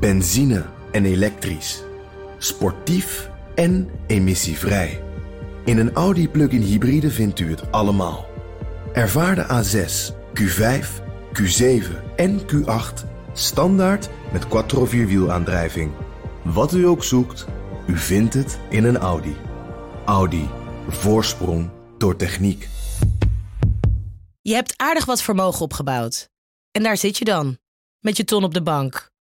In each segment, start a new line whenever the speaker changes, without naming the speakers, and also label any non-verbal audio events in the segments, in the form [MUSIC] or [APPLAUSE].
benzine en elektrisch, sportief en emissievrij. In een Audi plug-in hybride vindt u het allemaal. Ervaar de A6, Q5, Q7 en Q8 standaard met quattro vierwielaandrijving. Wat u ook zoekt, u vindt het in een Audi. Audi. Voorsprong door techniek.
Je hebt aardig wat vermogen opgebouwd. En daar zit je dan, met je ton op de bank.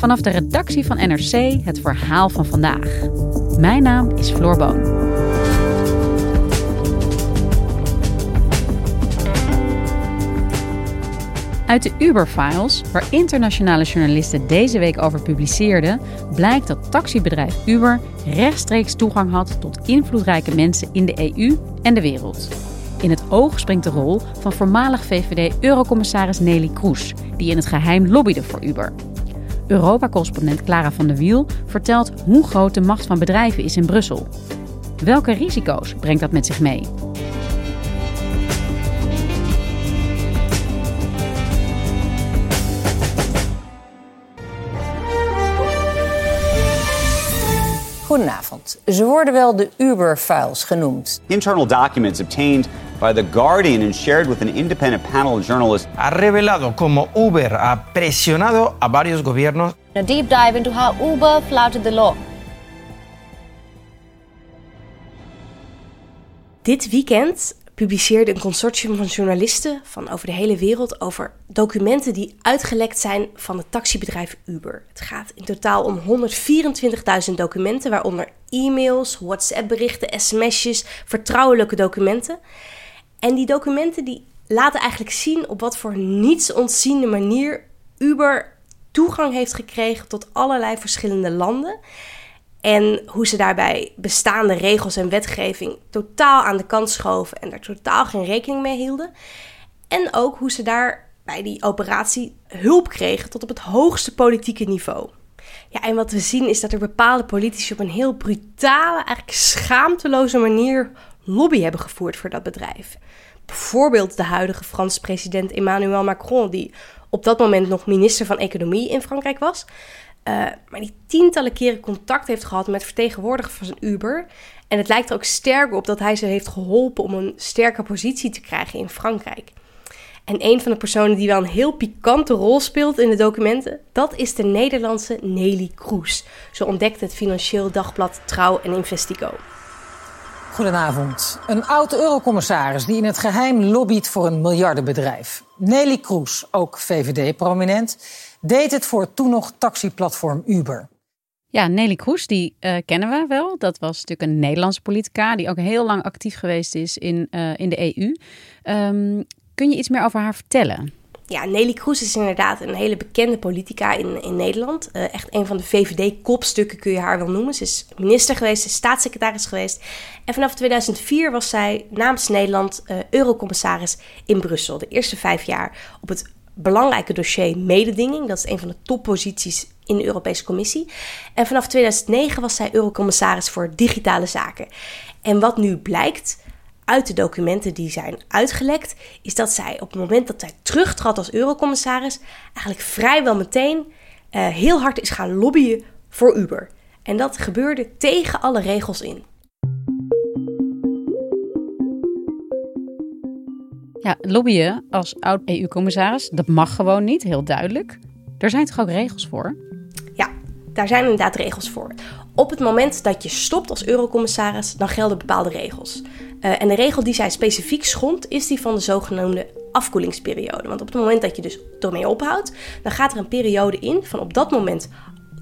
Vanaf de redactie van NRC het verhaal van vandaag. Mijn naam is Floor Boon. Uit de Uber-files, waar internationale journalisten deze week over publiceerden, blijkt dat taxibedrijf Uber rechtstreeks toegang had tot invloedrijke mensen in de EU en de wereld. In het oog springt de rol van voormalig VVD-eurocommissaris Nelly Kroes, die in het geheim lobbyde voor Uber. Europa-correspondent Clara van der Wiel vertelt hoe groot de macht van bedrijven is in Brussel. Welke risico's brengt dat met zich mee?
Goedenavond. Ze worden wel de Uber-files genoemd.
Internal documents obtained by The Guardian and shared with an independent panel of journalists
ha revelado cómo Uber ha presionado a varios gobiernos.
A deep dive into how Uber flouted the law.
Dit weekend publiceerde een consortium van journalisten van over de hele wereld over documenten die uitgelekt zijn van het taxibedrijf Uber. Het gaat in totaal om 124.000 documenten, waaronder e-mails, WhatsApp-berichten, sms'jes, vertrouwelijke documenten. En die documenten die laten eigenlijk zien op wat voor niets ontziende manier Uber toegang heeft gekregen tot allerlei verschillende landen. En hoe ze daarbij bestaande regels en wetgeving totaal aan de kant schoven en daar totaal geen rekening mee hielden. En ook hoe ze daar bij die operatie hulp kregen tot op het hoogste politieke niveau. Ja, en wat we zien is dat er bepaalde politici op een heel brutale, eigenlijk schaamteloze manier lobby hebben gevoerd voor dat bedrijf. Bijvoorbeeld de huidige Franse president Emmanuel Macron, die op dat moment nog minister van Economie in Frankrijk was. Uh, maar die tientallen keren contact heeft gehad met vertegenwoordigers van zijn Uber. En het lijkt er ook sterk op dat hij ze heeft geholpen om een sterke positie te krijgen in Frankrijk. En een van de personen die wel een heel pikante rol speelt in de documenten, dat is de Nederlandse Nelly Kroes. Zo ontdekte het financieel dagblad Trouw en Investigo.
Goedenavond. Een oud-eurocommissaris die in het geheim lobbyt voor een miljardenbedrijf. Nelly Kroes, ook VVD-prominent, deed het voor toen nog taxiplatform Uber.
Ja, Nelly Kroes, die uh, kennen we wel. Dat was natuurlijk een Nederlandse politica die ook heel lang actief geweest is in, uh, in de EU. Ehm, kun je iets meer over haar vertellen?
Ja, Nelly Kroes is inderdaad een hele bekende politica in, in Nederland. Uh, echt een van de VVD-kopstukken kun je haar wel noemen. Ze is minister geweest, staatssecretaris geweest. En vanaf 2004 was zij namens Nederland uh, eurocommissaris in Brussel. De eerste vijf jaar op het belangrijke dossier mededinging. Dat is een van de topposities in de Europese Commissie. En vanaf 2009 was zij eurocommissaris voor digitale zaken. En wat nu blijkt uit de documenten die zijn uitgelekt, is dat zij op het moment dat zij terugtrad als eurocommissaris, eigenlijk vrijwel meteen uh, heel hard is gaan lobbyen voor Uber. En dat gebeurde tegen alle regels in.
Ja, lobbyen als oud-EU-commissaris, dat mag gewoon niet, heel duidelijk. Er zijn toch ook regels voor?
Ja, daar zijn inderdaad regels voor. Op het moment dat je stopt als eurocommissaris, dan gelden bepaalde regels. Uh, en de regel die zij specifiek schond, is die van de zogenaamde afkoelingsperiode. Want op het moment dat je dus ermee ophoudt, dan gaat er een periode in van op dat moment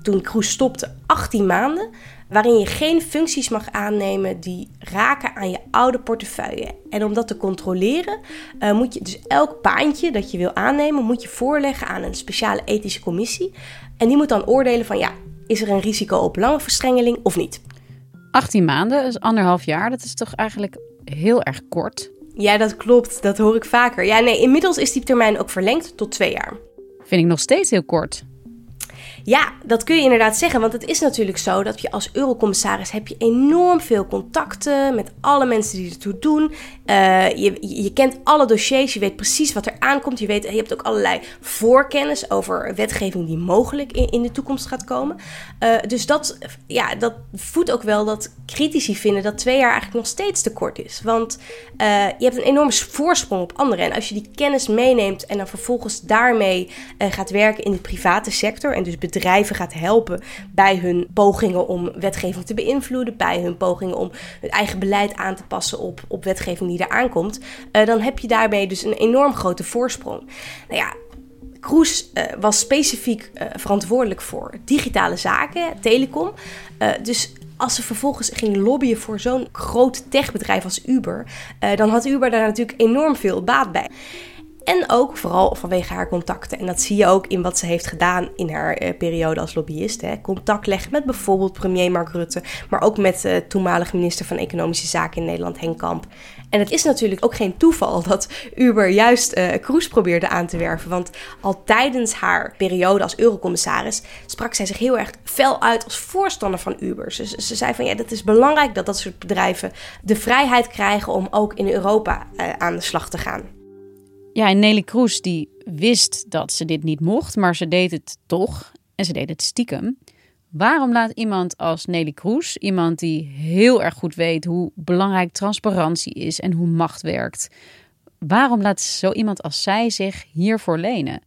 toen Kroes stopte, 18 maanden waarin je geen functies mag aannemen die raken aan je oude portefeuille. En om dat te controleren, uh, moet je dus elk baantje dat je wil aannemen, moet je voorleggen aan een speciale ethische commissie. En die moet dan oordelen van ja, is er een risico op belangenverstrengeling of niet.
18 maanden, dus anderhalf jaar, dat is toch eigenlijk heel erg kort?
Ja, dat klopt. Dat hoor ik vaker. Ja, nee, inmiddels is die termijn ook verlengd tot twee jaar.
Vind ik nog steeds heel kort.
Ja, dat kun je inderdaad zeggen. Want het is natuurlijk zo dat je als eurocommissaris heb je enorm veel contacten met alle mensen die ertoe doen. Uh, je, je kent alle dossiers, je weet precies wat er aankomt. Je, weet, je hebt ook allerlei voorkennis over wetgeving die mogelijk in, de toekomst gaat komen. Uh, dus dat, ja, dat voedt ook wel dat critici vinden dat twee jaar eigenlijk nog steeds te kort is. Want uh, je hebt een enorme voorsprong op anderen. En als je die kennis meeneemt en dan vervolgens daarmee gaat werken in de private sector en dus bedrijven bedrijven gaat helpen bij hun pogingen om wetgeving te beïnvloeden, bij hun pogingen om hun eigen beleid aan te passen op, op wetgeving die er aankomt, uh, dan heb je daarbij dus een enorm grote voorsprong. Nou ja, Kroes uh, was specifiek uh, verantwoordelijk voor digitale zaken, telecom. Dus als ze vervolgens ging lobbyen voor zo'n groot techbedrijf als Uber, dan had Uber daar natuurlijk enorm veel baat bij. En ook vooral vanwege haar contacten. En dat zie je ook in wat ze heeft gedaan in haar eh, periode als lobbyist. Hè. Contact leggen met bijvoorbeeld premier Mark Rutte, maar ook met uh, toenmalig minister van Economische Zaken in Nederland, Henk Kamp. En het is natuurlijk ook geen toeval dat Uber juist uh, Kroes probeerde aan te werven. Want al tijdens haar periode als eurocommissaris sprak zij zich heel erg fel uit als voorstander van Uber. Ze, ze zei van ja, het is belangrijk dat dat soort bedrijven de vrijheid krijgen om ook in Europa aan de slag te gaan.
Ja, en Nelly Kroes die wist dat ze dit niet mocht, maar ze deed het toch en ze deed het stiekem. Waarom laat iemand als Nelly Kroes, iemand die heel erg goed weet hoe belangrijk transparantie is en hoe macht werkt, waarom laat zo iemand als zij zich hiervoor lenen?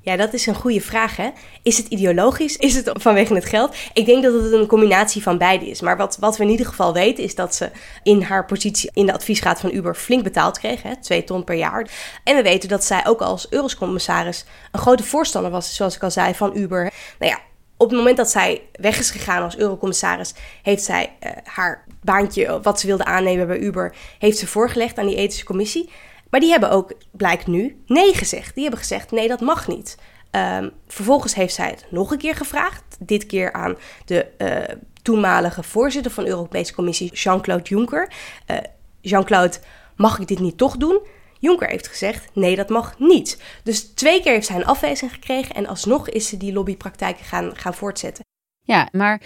Ja, dat is een goede vraag. Hè? Is het ideologisch? Is het vanwege het geld? Ik denk dat het een combinatie van beide is. Maar wat, wat we in ieder geval weten is dat ze in haar positie in de adviesraad van Uber flink betaald kreeg. Hè? Twee ton per jaar. En we weten dat zij ook als eurocommissaris een grote voorstander was, zoals ik al zei, van Uber. Nou ja, op het moment dat zij weg is gegaan als eurocommissaris, heeft zij uh, haar baantje, wat ze wilde aannemen bij Uber, heeft ze voorgelegd aan die ethische commissie. Maar die hebben ook, blijkt nu, nee gezegd. Die hebben gezegd, nee, dat mag niet. Um, vervolgens heeft zij het nog een keer gevraagd. Dit keer aan de uh, toenmalige voorzitter van de Europese Commissie, Jean-Claude Juncker. Uh, Jean-Claude, mag ik dit niet toch doen? Juncker heeft gezegd: nee, dat mag niet. Dus twee keer heeft zij een afwijzing gekregen en alsnog is ze die lobbypraktijken gaan, gaan voortzetten.
Ja, maar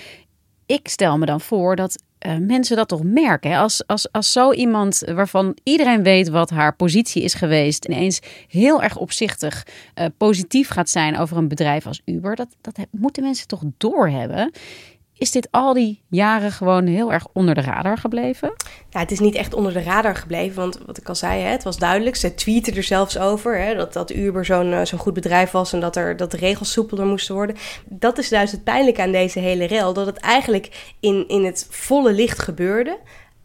ik stel me dan voor dat uh, mensen dat toch merken. Als, als, als zo iemand waarvan iedereen weet wat haar positie is geweest, ineens heel erg opzichtig uh, positief gaat zijn over een bedrijf als Uber, dat, dat moeten mensen toch doorhebben. Is dit al die jaren gewoon heel erg onder de radar gebleven?
Ja, het is niet echt onder de radar gebleven, want wat ik al zei, hè, het was duidelijk. Ze tweeten er zelfs over hè, dat, dat Uber zo'n uh, zo'n goed bedrijf was en dat, er, dat de regels soepeler moesten worden. Dat is juist het pijnlijke aan deze hele rel, dat het eigenlijk in, in het volle licht gebeurde.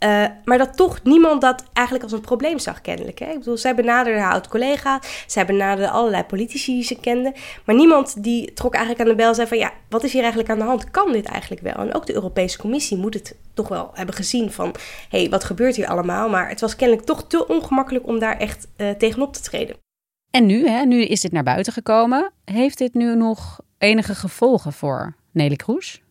Uh, maar dat toch niemand dat eigenlijk als een probleem zag, kennelijk. Hè? Ik bedoel, zij benaderde haar oud-collega, zij benaderde allerlei politici die ze kenden. Maar niemand die trok eigenlijk aan de bel en zei van... ja, wat is hier eigenlijk aan de hand? Kan dit eigenlijk wel? En ook de Europese Commissie moet het toch wel hebben gezien van... hé, hey, wat gebeurt hier allemaal? Maar het was kennelijk toch te ongemakkelijk om daar echt uh, tegenop te treden.
En nu, hè, nu is dit naar buiten gekomen. Heeft dit nu nog enige gevolgen voor Nelly Kroes?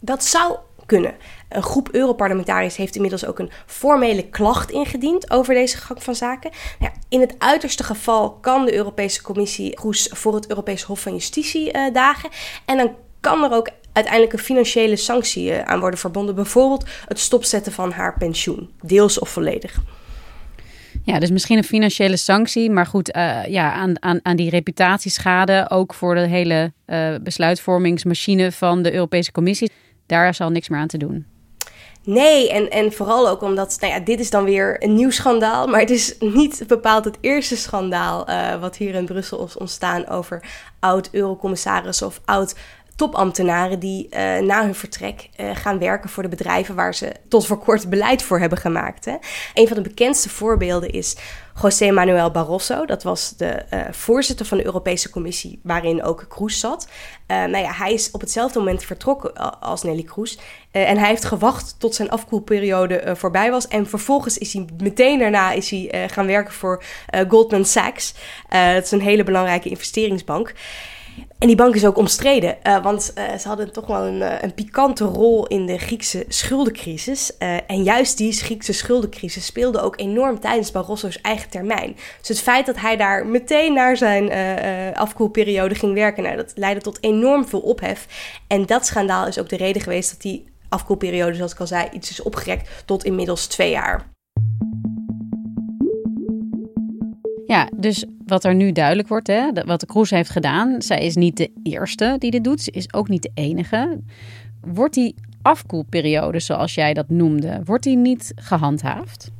Dat zou kunnen. Een groep Europarlementariërs heeft inmiddels ook een formele klacht ingediend over deze gang van zaken. Nou, in het uiterste geval kan de Europese Commissie Kroes voor het Europees Hof van Justitie uh, dagen. En dan kan er ook uiteindelijk een financiële sanctie uh, aan worden verbonden. Bijvoorbeeld het stopzetten van haar pensioen, deels of volledig.
Ja, dus misschien een financiële sanctie, maar goed, uh, ja, aan, aan, aan die reputatieschade, ook voor de hele besluitvormingsmachine van de Europese Commissie, daar zal niks meer aan te doen.
Nee, en, en vooral ook omdat, nou ja, dit is dan weer een nieuw schandaal, maar het is niet bepaald het eerste schandaal uh, wat hier in Brussel is ontstaan over oud-eurocommissaris of oud topambtenaren die uh, na hun vertrek uh, gaan werken voor de bedrijven waar ze tot voor kort beleid voor hebben gemaakt. Hè. Een van de bekendste voorbeelden is José Manuel Barroso. Dat was de uh, voorzitter van de Europese Commissie, waarin ook Kroes zat. nou ja, hij is op hetzelfde moment vertrokken als Nelly Kroes. en hij heeft gewacht tot zijn afkoelperiode voorbij was. En vervolgens is hij meteen daarna is hij, gaan werken voor Goldman Sachs. dat is een hele belangrijke investeringsbank. En die bank is ook omstreden, uh, want uh, ze hadden toch wel een, uh, een, pikante rol in de Griekse schuldencrisis. en juist die Griekse schuldencrisis speelde ook enorm tijdens Barroso's eigen termijn. Dus het feit dat hij daar meteen naar zijn afkoelperiode ging werken, nou, dat leidde tot enorm veel ophef. En dat schandaal is ook de reden geweest dat die afkoelperiode, zoals ik al zei, iets is opgerekt tot inmiddels twee jaar.
Ja, dus wat er nu duidelijk wordt, hè, wat de Kroes heeft gedaan, zij is niet de eerste die dit doet, ze is ook niet de enige. Wordt die afkoelperiode, zoals jij dat noemde, wordt die niet gehandhaafd?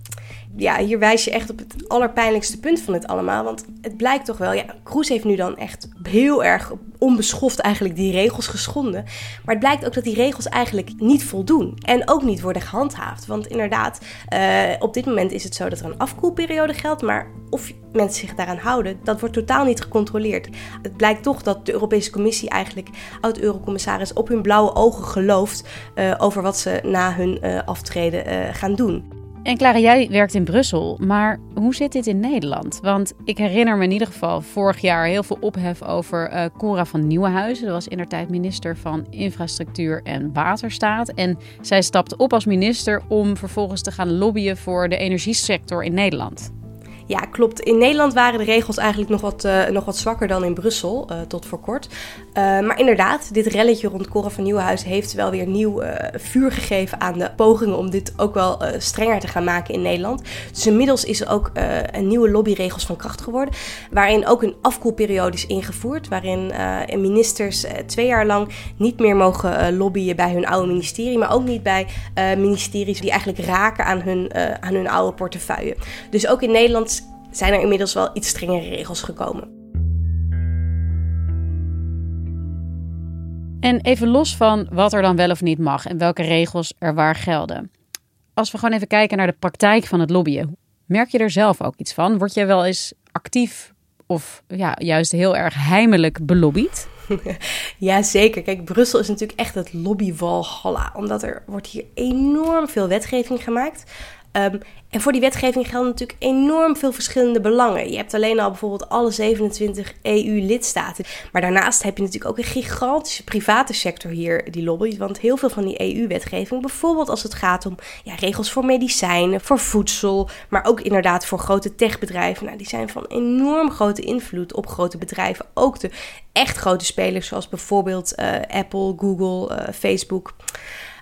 Ja, hier wijs je echt op het allerpijnlijkste punt van het allemaal. Want het blijkt toch wel, ja, Kroes heeft nu dan echt heel erg onbeschoft eigenlijk die regels geschonden. Maar het blijkt ook dat die regels eigenlijk niet voldoen. En ook niet worden gehandhaafd. Want inderdaad, uh, op dit moment is het zo dat er een afkoelperiode geldt. Maar of mensen zich daaraan houden, dat wordt totaal niet gecontroleerd. Het blijkt toch dat de Europese Commissie eigenlijk oud-eurocommissaris op hun blauwe ogen gelooft uh, over wat ze na hun uh, aftreden gaan doen.
En Clara, jij werkt in Brussel, maar hoe zit dit in Nederland? Want ik herinner me in ieder geval vorig jaar heel veel ophef over uh, Cora van Nieuwenhuizen. Dat was indertijd minister van Infrastructuur en Waterstaat. En zij stapte op als minister om vervolgens te gaan lobbyen voor de energiesector in Nederland.
Ja, klopt. In Nederland waren de regels eigenlijk nog wat, uh, nog wat zwakker dan in Brussel, uh, tot voor kort. Uh, maar inderdaad, dit relletje rond Cora van Nieuwenhuis heeft wel weer nieuw vuur gegeven aan de pogingen om dit ook wel strenger te gaan maken in Nederland. Dus inmiddels is er ook een nieuwe lobbyregels van kracht geworden, waarin ook een afkoelperiode is ingevoerd, waarin ministers twee jaar lang niet meer mogen lobbyen bij hun oude ministerie, maar ook niet bij ministeries die eigenlijk raken aan hun, aan hun oude portefeuille. Dus ook in Nederland zijn er inmiddels wel iets strengere regels gekomen.
En even los van wat er dan wel of niet mag en welke regels er waar gelden. Als we gewoon even kijken naar de praktijk van het lobbyen, merk je er zelf ook iets van? Word je wel eens actief of ja, juist heel erg heimelijk belobbyd? [LAUGHS]
ja, zeker. Kijk, Brussel is natuurlijk echt het lobbywalhalla. Omdat er wordt hier enorm veel wetgeving gemaakt. Um, en voor die wetgeving gelden natuurlijk enorm veel verschillende belangen. Je hebt alleen al bijvoorbeeld alle 27 EU-lidstaten. Maar daarnaast heb je natuurlijk ook een gigantische private sector hier die lobbyt. Want heel veel van die EU-wetgeving, bijvoorbeeld als het gaat om ja, regels voor medicijnen, voor voedsel, maar ook inderdaad voor grote techbedrijven. Nou, die zijn van enorm grote invloed op grote bedrijven. Ook de echt grote spelers, zoals bijvoorbeeld uh, Apple, Google, uh, Facebook.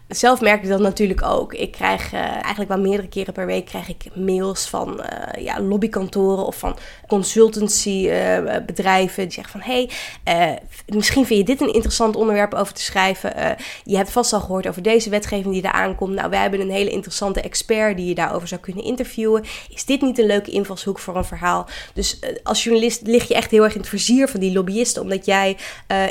Zelf merk ik dat natuurlijk ook. Ik krijg uh, eigenlijk wel meerdere keren per week krijg ik mails van uh, ja, lobbykantoren of van consultancybedrijven. Uh, die zeggen van hey, eh, misschien vind je dit een interessant onderwerp over te schrijven. je hebt vast al gehoord over deze wetgeving die er aankomt. Nou, wij hebben een hele interessante expert die je daarover zou kunnen interviewen. Is dit niet een leuke invalshoek voor een verhaal? Dus als journalist lig je echt heel erg in het vizier van die lobbyisten, omdat jij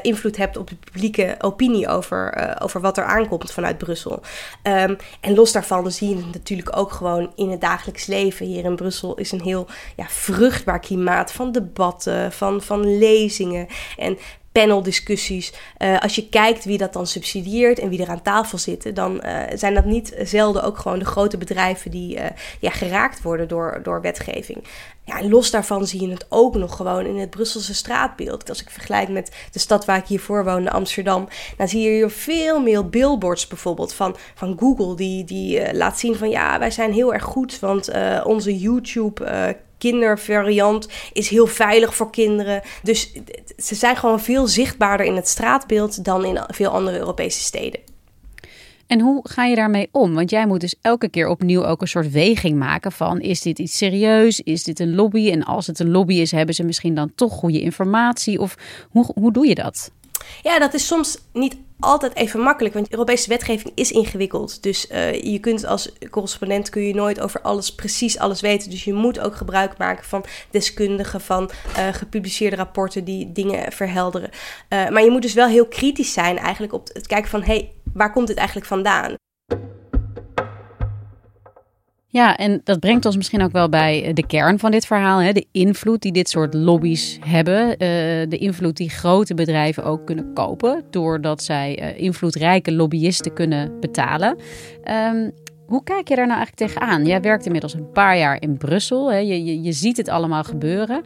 invloed hebt op de publieke opinie over, over wat er aankomt vanuit Brussel. Brussel. Ehm, en los daarvan zie je het natuurlijk ook gewoon in het dagelijks leven. Hier in Brussel is een heel ja, vruchtbaar klimaat van debatten, van, van lezingen. En paneldiscussies. Uh, als je kijkt wie dat dan subsidieert en wie er aan tafel zitten, dan uh, zijn dat niet zelden ook gewoon de grote bedrijven die uh, ja, geraakt worden door, door wetgeving. Ja, en los daarvan zie je het ook nog gewoon in het Brusselse straatbeeld. Als ik vergelijk met de stad waar ik hiervoor woonde, Amsterdam, dan zie je hier veel meer billboards bijvoorbeeld van, van Google, die, die laat zien van ja, wij zijn heel erg goed, want onze YouTube kindervariant is heel veilig voor kinderen. Dus ze zijn gewoon veel zichtbaarder in het straatbeeld dan in veel andere Europese steden.
En hoe ga je daarmee om? Want jij moet dus elke keer opnieuw ook een soort weging maken van is dit iets serieus? Is dit een lobby? En als het een lobby is, hebben ze misschien dan toch goede informatie? Of hoe, hoe doe je dat?
Ja, dat is soms niet altijd even makkelijk, want Europese wetgeving is ingewikkeld. Dus uh, je kunt als correspondent kun je nooit over alles, precies alles weten. Dus je moet ook gebruik maken van deskundigen, van uh, gepubliceerde rapporten die dingen verhelderen. Uh, maar je moet dus wel heel kritisch zijn eigenlijk op het kijken van, hé, hey, waar komt dit eigenlijk vandaan?
Ja, en dat brengt ons misschien ook wel bij eh, de kern van dit verhaal. Hè? De invloed die dit soort lobby's hebben. Uh, de invloed die grote bedrijven ook kunnen kopen. Doordat zij uh, invloedrijke lobbyisten kunnen betalen. Um, hoe kijk je daar nou eigenlijk tegenaan? Jij werkt inmiddels een paar jaar in Brussel. Hè? Je, je, je ziet het allemaal gebeuren.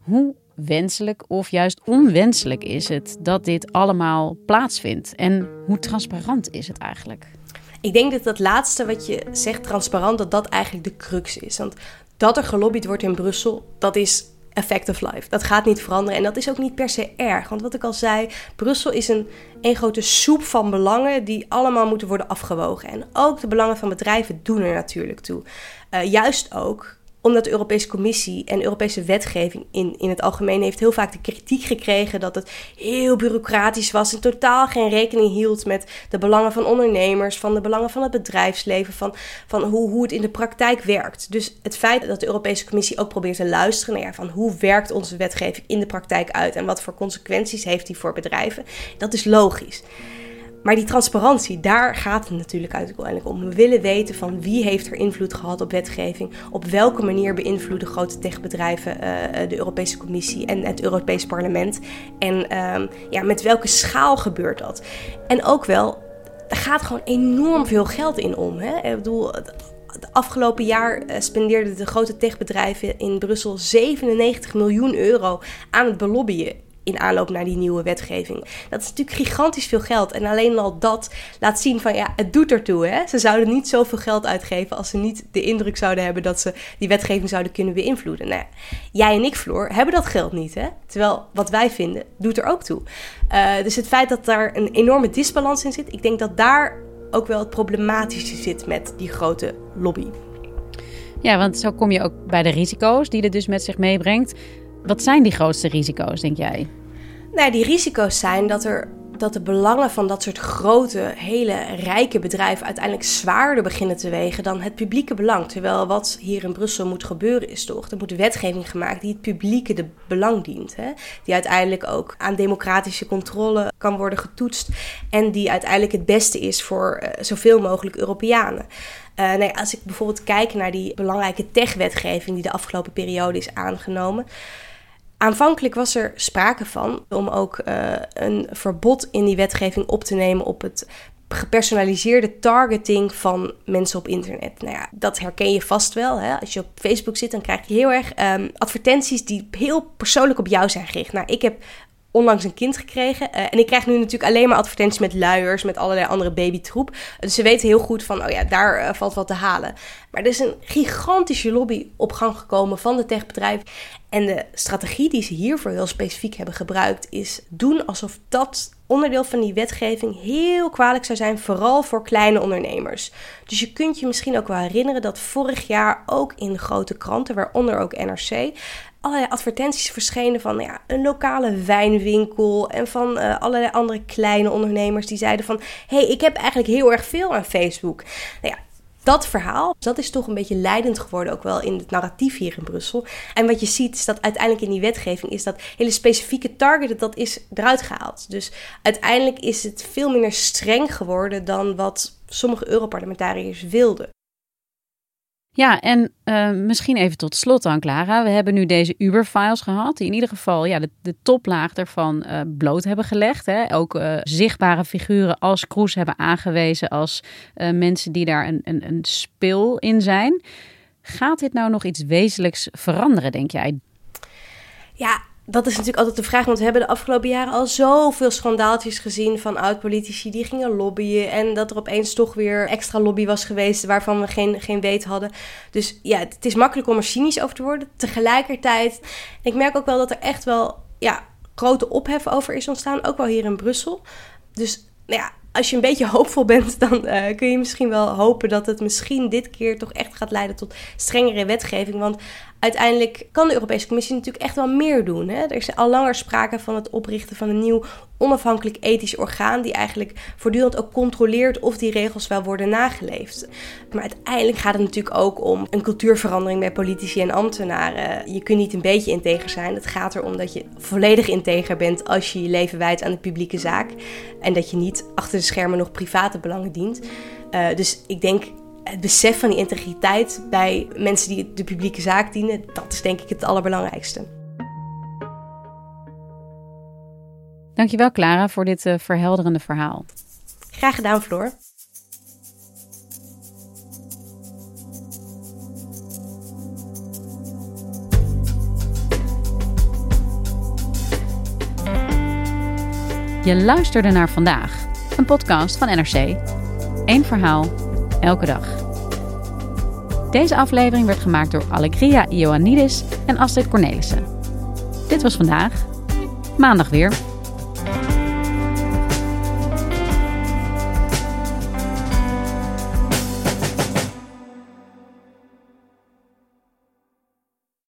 Hoe wenselijk of juist onwenselijk is het dat dit allemaal plaatsvindt? En hoe transparant is het eigenlijk?
Ik denk dat dat laatste wat je zegt, transparant, dat dat eigenlijk de crux is. Want dat er gelobbyd wordt in Brussel, dat is effect of life. Dat gaat niet veranderen en dat is ook niet per se erg. Want wat ik al zei, Brussel is een, een grote soep van belangen die allemaal moeten worden afgewogen. En ook de belangen van bedrijven doen er natuurlijk toe. Uh, juist ook omdat de Europese Commissie en Europese wetgeving in, in het algemeen heeft heel vaak de kritiek gekregen dat het heel bureaucratisch was en totaal geen rekening hield met de belangen van ondernemers, van de belangen van het bedrijfsleven, van, van hoe, hoe het in de praktijk werkt. Dus het feit dat de Europese Commissie ook probeert te luisteren naar van hoe werkt onze wetgeving in de praktijk uit en wat voor consequenties heeft die voor bedrijven, dat is logisch. Maar die transparantie, daar gaat het natuurlijk uiteindelijk om. We willen weten van wie heeft er invloed gehad op wetgeving. Op welke manier beïnvloeden grote techbedrijven uh, de Europese Commissie en het Europees Parlement. En uh, ja, met welke schaal gebeurt dat? En ook wel, er gaat gewoon enorm veel geld in om. Hè? Ik bedoel, het afgelopen jaar uh, spendeerden de grote techbedrijven in Brussel 97 miljoen euro aan het belobbyen in aanloop naar die nieuwe wetgeving. Dat is natuurlijk gigantisch veel geld. En alleen al dat laat zien van ja, het doet ertoe. Hè? Ze zouden niet zoveel geld uitgeven als ze niet de indruk zouden hebben dat ze die wetgeving zouden kunnen beïnvloeden. Nou, jij en ik, Floor, hebben dat geld niet. Hè? Terwijl wat wij vinden, doet er ook toe. Uh, dus het feit dat daar een enorme disbalans in zit, ik denk dat daar ook wel het problematische zit met die grote lobby.
Ja, want zo kom je ook bij de risico's die het dus met zich meebrengt. Wat zijn die grootste risico's, denk jij?
Nou, die risico's zijn dat, er, dat de belangen van dat soort grote, hele rijke bedrijven uiteindelijk zwaarder beginnen te wegen dan het publieke belang. Terwijl wat hier in Brussel moet gebeuren is toch, er moet wetgeving gemaakt die het publieke de belang dient. Hè? Die uiteindelijk ook aan democratische controle kan worden getoetst en die uiteindelijk het beste is voor uh, zoveel mogelijk Europeanen. Uh, nee, als ik bijvoorbeeld kijk naar die belangrijke tech-wetgeving die de afgelopen periode is aangenomen. Aanvankelijk was er sprake van om ook uh, een verbod in die wetgeving op te nemen op het gepersonaliseerde targeting van mensen op internet. Nou ja, dat herken je vast wel. Hè? Als je op Facebook zit, dan krijg je heel erg um, advertenties die heel persoonlijk op jou zijn gericht. Nou, ik heb onlangs een kind gekregen. Uh, en ik krijg nu natuurlijk alleen maar advertenties met luiers, met allerlei andere babytroep. Dus ze weten heel goed van, oh ja, daar uh, valt wat te halen. Maar er is een gigantische lobby op gang gekomen van de techbedrijven. En de strategie die ze hiervoor heel specifiek hebben gebruikt, is doen alsof dat onderdeel van die wetgeving heel kwalijk zou zijn, vooral voor kleine ondernemers. Dus je kunt je misschien ook wel herinneren dat vorig jaar ook in grote kranten, waaronder ook NRC, allerlei advertenties verschenen van ja, een lokale wijnwinkel en van uh, allerlei andere kleine ondernemers die zeiden van hey, ik heb eigenlijk heel erg veel aan Facebook. Nou ja, dat verhaal, dat is toch een beetje leidend geworden ook wel in het narratief hier in Brussel. En wat je ziet is dat uiteindelijk in die wetgeving is dat hele specifieke target, dat is eruit gehaald. Dus uiteindelijk is het veel minder streng geworden dan wat sommige Europarlementariërs wilden.
Ja, en uh, misschien even tot slot dan, Clara. We hebben nu deze Uber-files gehad, die in ieder geval ja, de, de toplaag ervan uh, bloot hebben gelegd. Hè. Ook uh, zichtbare figuren als Kroes hebben aangewezen als mensen die daar een, een, een spil in zijn. Gaat dit nou nog iets wezenlijks veranderen, denk jij?
Ja, dat is natuurlijk altijd de vraag, want we hebben de afgelopen jaren al zoveel schandaaltjes gezien van oud-politici die gingen lobbyen. En dat er opeens toch weer extra lobby was geweest waarvan we geen, geen weet hadden. Dus ja, het is makkelijk om er cynisch over te worden. Tegelijkertijd, ik merk ook wel dat er echt wel ja, grote ophef over is ontstaan, ook wel hier in Brussel. Dus nou ja, als je een beetje hoopvol bent, [LAUGHS] dan uh, kun je misschien wel hopen dat het misschien dit keer toch echt gaat leiden tot strengere wetgeving. Want uiteindelijk kan de Europese Commissie natuurlijk echt wel meer doen. Hè? Er is al langer sprake van het oprichten van een nieuw onafhankelijk ethisch orgaan die eigenlijk voortdurend ook controleert of die regels wel worden nageleefd. Maar uiteindelijk gaat het natuurlijk ook om een cultuurverandering bij politici en ambtenaren. Je kunt niet een beetje integer zijn. Het gaat erom dat je volledig integer bent als je je leven wijdt aan de publieke zaak en dat je niet achter de schermen nog private belangen dient. Uh, dus ik denk het besef van die integriteit bij mensen die de publieke zaak dienen, dat is denk ik het allerbelangrijkste.
Dankjewel Clara voor dit uh, verhelderende verhaal.
Graag gedaan Floor.
Je luisterde naar vandaag, een podcast van NRC. Eén verhaal, elke dag. Deze aflevering werd gemaakt door Allegria Ioannidis en Astrid Cornelissen. Dit was vandaag. Maandag weer.